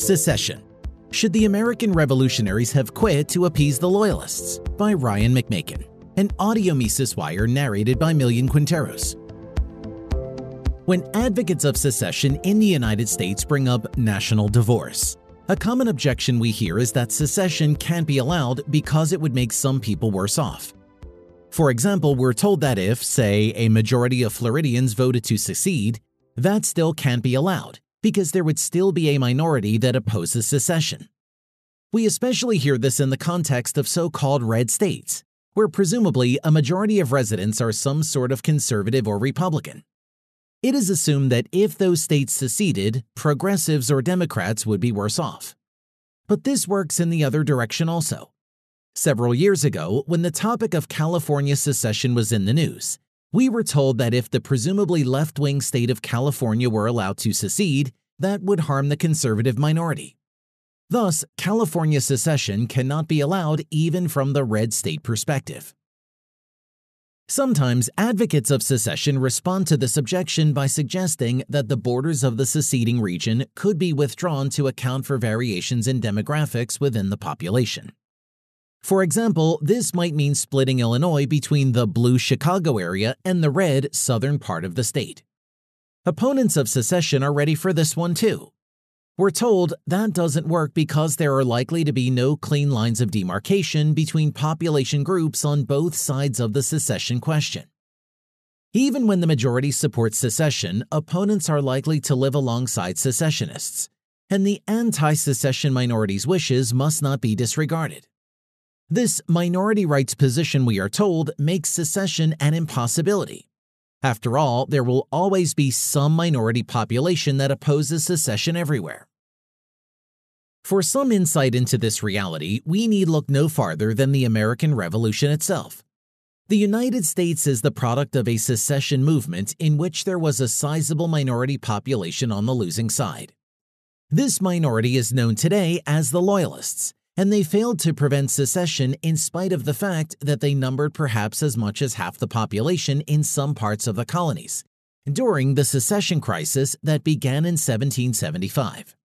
Secession Should the American revolutionaries have quit to appease the Loyalists? By Ryan McMaken. An audio Mises wire narrated by Millian Quinteros. When advocates of secession in the United States bring up national divorce, a common objection we hear is that secession can't be allowed because it would make some people worse off. For example, we're told that if, say, a majority of Floridians voted to secede, that still can't be allowed because there would still be a minority that opposes secession. We especially hear this in the context of so called red states, where presumably a majority of residents are some sort of conservative or Republican. It is assumed that if those states seceded, progressives or Democrats would be worse off. But this works in the other direction also. Several years ago, when the topic of California secession was in the news, we were told that if the presumably left wing state of California were allowed to secede, that would harm the conservative minority. Thus, California secession cannot be allowed even from the red state perspective. Sometimes advocates of secession respond to this objection by suggesting that the borders of the seceding region could be withdrawn to account for variations in demographics within the population. For example, this might mean splitting Illinois between the blue Chicago area and the red southern part of the state. Opponents of secession are ready for this one too. We're told that doesn't work because there are likely to be no clean lines of demarcation between population groups on both sides of the secession question. Even when the majority supports secession, opponents are likely to live alongside secessionists, and the anti secession minority's wishes must not be disregarded. This minority rights position, we are told, makes secession an impossibility. After all, there will always be some minority population that opposes secession everywhere. For some insight into this reality, we need look no farther than the American Revolution itself. The United States is the product of a secession movement in which there was a sizable minority population on the losing side. This minority is known today as the Loyalists, and they failed to prevent secession in spite of the fact that they numbered perhaps as much as half the population in some parts of the colonies during the secession crisis that began in 1775.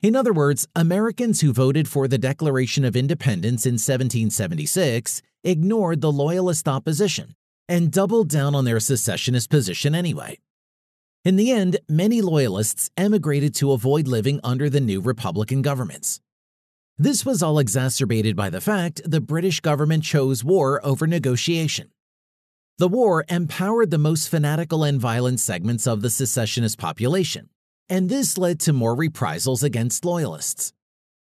In other words, Americans who voted for the Declaration of Independence in 1776 ignored the Loyalist opposition and doubled down on their secessionist position anyway. In the end, many Loyalists emigrated to avoid living under the new Republican governments. This was all exacerbated by the fact the British government chose war over negotiation. The war empowered the most fanatical and violent segments of the secessionist population, and this led to more reprisals against Loyalists.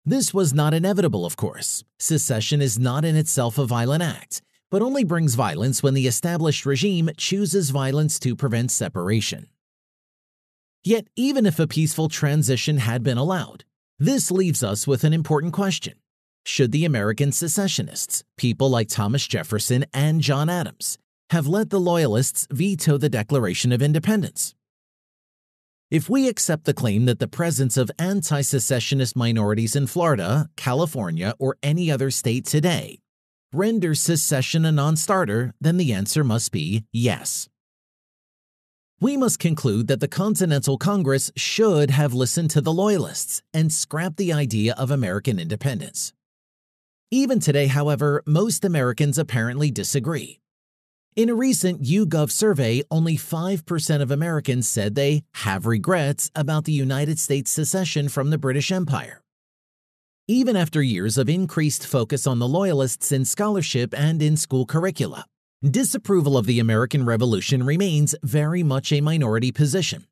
This was not inevitable, of course. Secession is not in itself a violent act, but only brings violence when the established regime chooses violence to prevent separation. Yet, even if a peaceful transition had been allowed, this leaves us with an important question. Should the American secessionists, people like Thomas Jefferson and John Adams, have let the Loyalists veto the Declaration of Independence? If we accept the claim that the presence of anti secessionist minorities in Florida, California, or any other state today renders secession a non starter, then the answer must be yes we must conclude that the Continental Congress should have listened to the Loyalists and scrapped the idea of American independence. Even today, however, most Americans apparently disagree. In a recent YouGov survey, only 5% of Americans said they have regrets about the United States secession from the British Empire. Even after years of increased focus on the Loyalists in scholarship and in school curricula, disapproval of the American Revolution remains very much a minority position.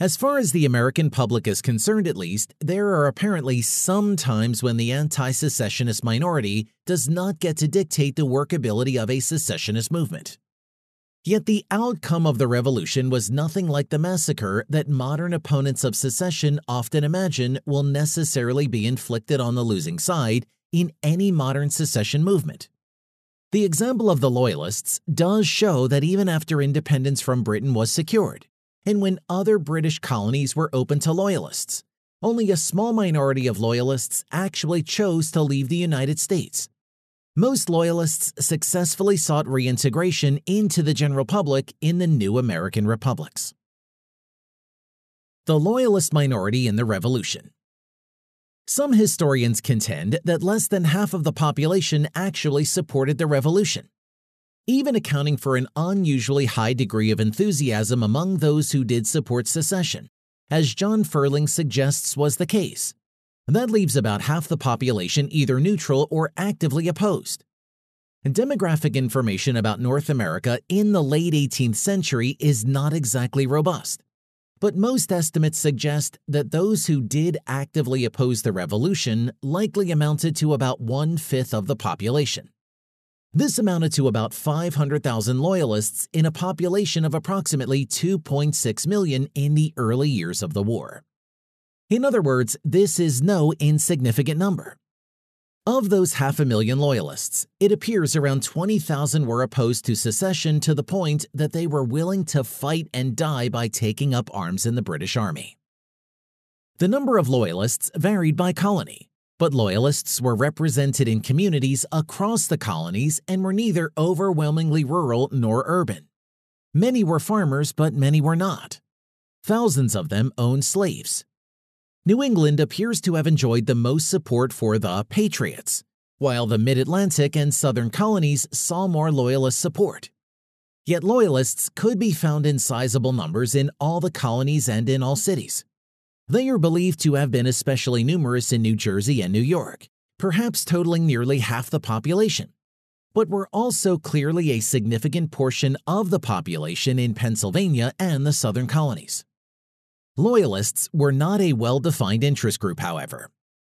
As far as the American public is concerned, at least, there are apparently some times when the anti secessionist minority does not get to dictate the workability of a secessionist movement. Yet the outcome of the revolution was nothing like the massacre that modern opponents of secession often imagine will necessarily be inflicted on the losing side in any modern secession movement. The example of the Loyalists does show that even after independence from Britain was secured, and when other British colonies were open to Loyalists, only a small minority of Loyalists actually chose to leave the United States. Most Loyalists successfully sought reintegration into the general public in the new American republics. The Loyalist minority in the Revolution Some historians contend that less than half of the population actually supported the revolution, even accounting for an unusually high degree of enthusiasm among those who did support secession, as John Ferling suggests was the case. That leaves about half the population either neutral or actively opposed. Demographic information about North America in the late 18th century is not exactly robust, but most estimates suggest that those who did actively oppose the revolution likely amounted to about one fifth of the population. This amounted to about 500,000 loyalists in a population of approximately 2.6 million in the early years of the war. In other words, this is no insignificant number. Of those half a million loyalists, it appears around 20,000 were opposed to secession to the point that they were willing to fight and die by taking up arms in the British Army. The number of loyalists varied by colony, but loyalists were represented in communities across the colonies and were neither overwhelmingly rural nor urban. Many were farmers, but many were not. Thousands of them owned slaves, New England appears to have enjoyed the most support for the Patriots, while the Mid Atlantic and Southern colonies saw more Loyalist support. Yet Loyalists could be found in sizable numbers in all the colonies and in all cities. They are believed to have been especially numerous in New Jersey and New York, perhaps totaling nearly half the population, but were also clearly a significant portion of the population in Pennsylvania and the Southern colonies. Loyalists were not a well defined interest group, however.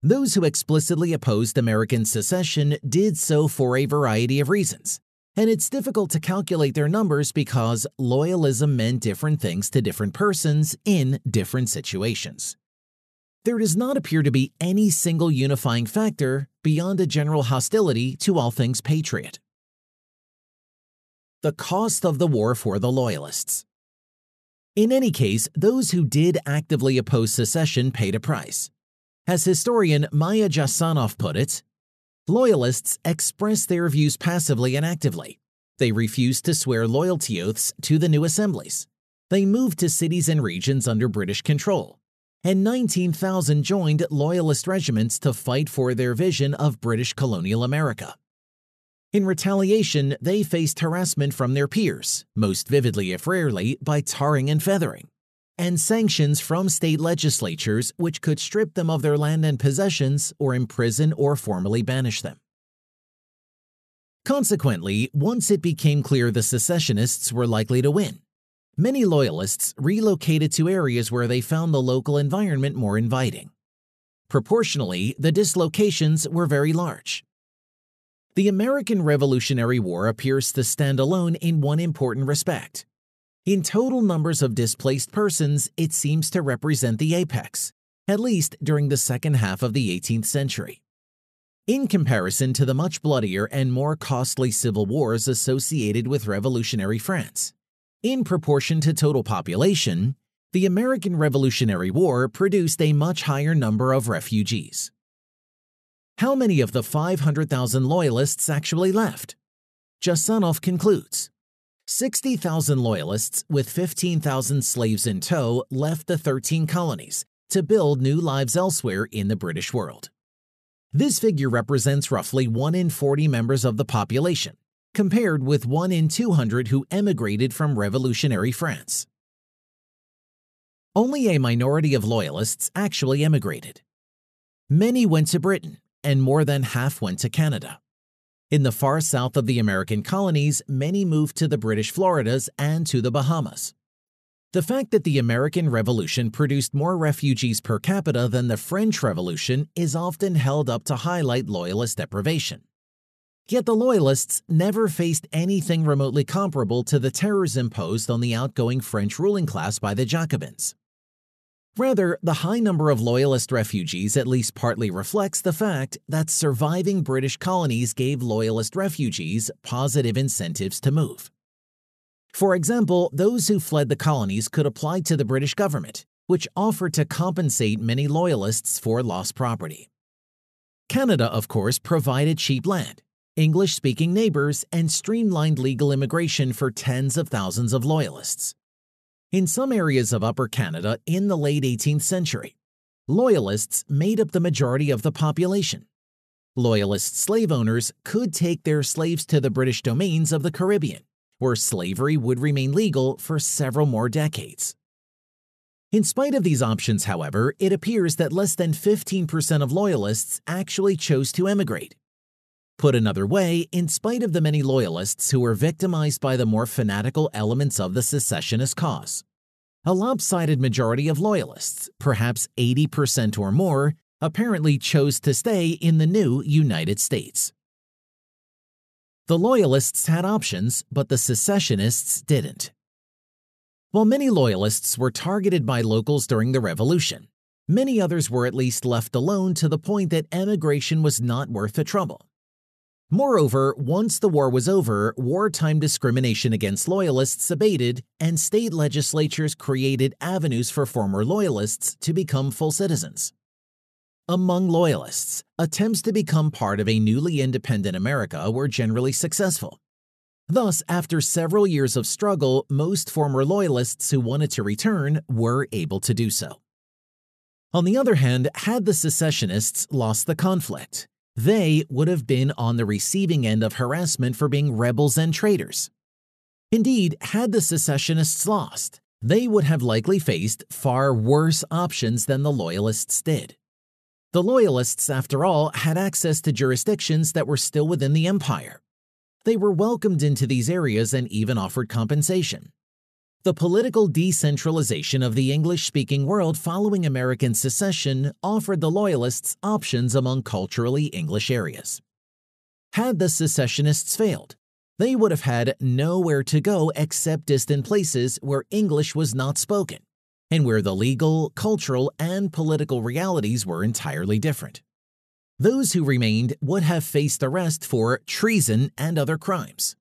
Those who explicitly opposed American secession did so for a variety of reasons, and it's difficult to calculate their numbers because loyalism meant different things to different persons in different situations. There does not appear to be any single unifying factor beyond a general hostility to all things patriot. The cost of the war for the Loyalists. In any case, those who did actively oppose secession paid a price. As historian Maya Jasanoff put it, Loyalists expressed their views passively and actively. They refused to swear loyalty oaths to the new assemblies. They moved to cities and regions under British control. And 19,000 joined Loyalist regiments to fight for their vision of British colonial America. In retaliation, they faced harassment from their peers, most vividly if rarely by tarring and feathering, and sanctions from state legislatures which could strip them of their land and possessions or imprison or formally banish them. Consequently, once it became clear the secessionists were likely to win, many loyalists relocated to areas where they found the local environment more inviting. Proportionally, the dislocations were very large. The American Revolutionary War appears to stand alone in one important respect. In total numbers of displaced persons, it seems to represent the apex, at least during the second half of the 18th century. In comparison to the much bloodier and more costly civil wars associated with Revolutionary France, in proportion to total population, the American Revolutionary War produced a much higher number of refugees. How many of the 500,000 loyalists actually left? Jasanoff concludes 60,000 loyalists with 15,000 slaves in tow left the 13 colonies to build new lives elsewhere in the British world. This figure represents roughly 1 in 40 members of the population, compared with 1 in 200 who emigrated from revolutionary France. Only a minority of loyalists actually emigrated. Many went to Britain, and more than half went to Canada. In the far south of the American colonies, many moved to the British Floridas and to the Bahamas. The fact that the American Revolution produced more refugees per capita than the French Revolution is often held up to highlight Loyalist deprivation. Yet the Loyalists never faced anything remotely comparable to the terrors imposed on the outgoing French ruling class by the Jacobins. Rather, the high number of Loyalist refugees at least partly reflects the fact that surviving British colonies gave Loyalist refugees positive incentives to move. For example, those who fled the colonies could apply to the British government, which offered to compensate many Loyalists for lost property. Canada, of course, provided cheap land, English speaking neighbors, and streamlined legal immigration for tens of thousands of Loyalists. In some areas of Upper Canada in the late 18th century, Loyalists made up the majority of the population. Loyalist slave owners could take their slaves to the British domains of the Caribbean, where slavery would remain legal for several more decades. In spite of these options, however, it appears that less than 15% of Loyalists actually chose to emigrate. Put another way, in spite of the many Loyalists who were victimized by the more fanatical elements of the secessionist cause, a lopsided majority of Loyalists, perhaps 80% or more, apparently chose to stay in the new United States. The Loyalists had options, but the secessionists didn't. While many Loyalists were targeted by locals during the Revolution, many others were at least left alone to the point that emigration was not worth the trouble. Moreover, once the war was over, wartime discrimination against Loyalists abated, and state legislatures created avenues for former Loyalists to become full citizens. Among Loyalists, attempts to become part of a newly independent America were generally successful. Thus, after several years of struggle, most former Loyalists who wanted to return were able to do so. On the other hand, had the secessionists lost the conflict, they would have been on the receiving end of harassment for being rebels and traitors. Indeed, had the secessionists lost, they would have likely faced far worse options than the Loyalists did. The Loyalists, after all, had access to jurisdictions that were still within the empire. They were welcomed into these areas and even offered compensation. The political decentralization of the English speaking world following American secession offered the Loyalists options among culturally English areas. Had the secessionists failed, they would have had nowhere to go except distant places where English was not spoken and where the legal, cultural, and political realities were entirely different. Those who remained would have faced arrest for treason and other crimes.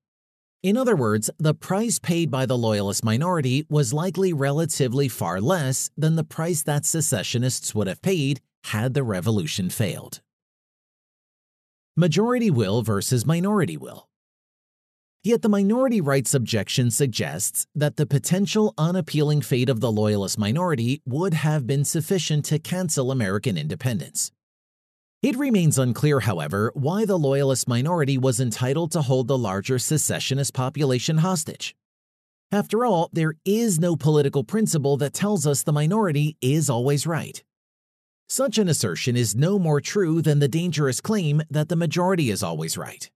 In other words, the price paid by the Loyalist minority was likely relatively far less than the price that secessionists would have paid had the revolution failed. Majority will versus minority will. Yet the minority rights objection suggests that the potential unappealing fate of the Loyalist minority would have been sufficient to cancel American independence. It remains unclear, however, why the Loyalist minority was entitled to hold the larger secessionist population hostage. After all, there is no political principle that tells us the minority is always right. Such an assertion is no more true than the dangerous claim that the majority is always right.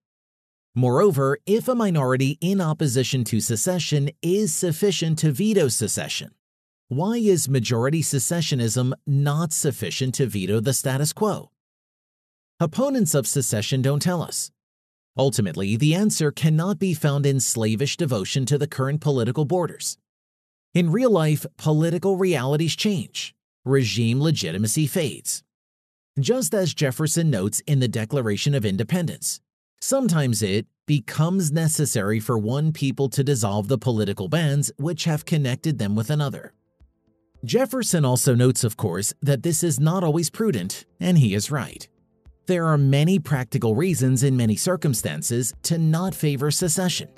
Moreover, if a minority in opposition to secession is sufficient to veto secession, why is majority secessionism not sufficient to veto the status quo? Opponents of secession don't tell us. Ultimately, the answer cannot be found in slavish devotion to the current political borders. In real life, political realities change, regime legitimacy fades. Just as Jefferson notes in the Declaration of Independence, sometimes it becomes necessary for one people to dissolve the political bands which have connected them with another. Jefferson also notes, of course, that this is not always prudent, and he is right. There are many practical reasons in many circumstances to not favor secession.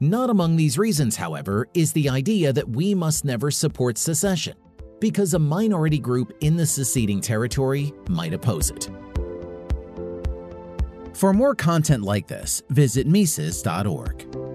Not among these reasons, however, is the idea that we must never support secession, because a minority group in the seceding territory might oppose it. For more content like this, visit Mises.org.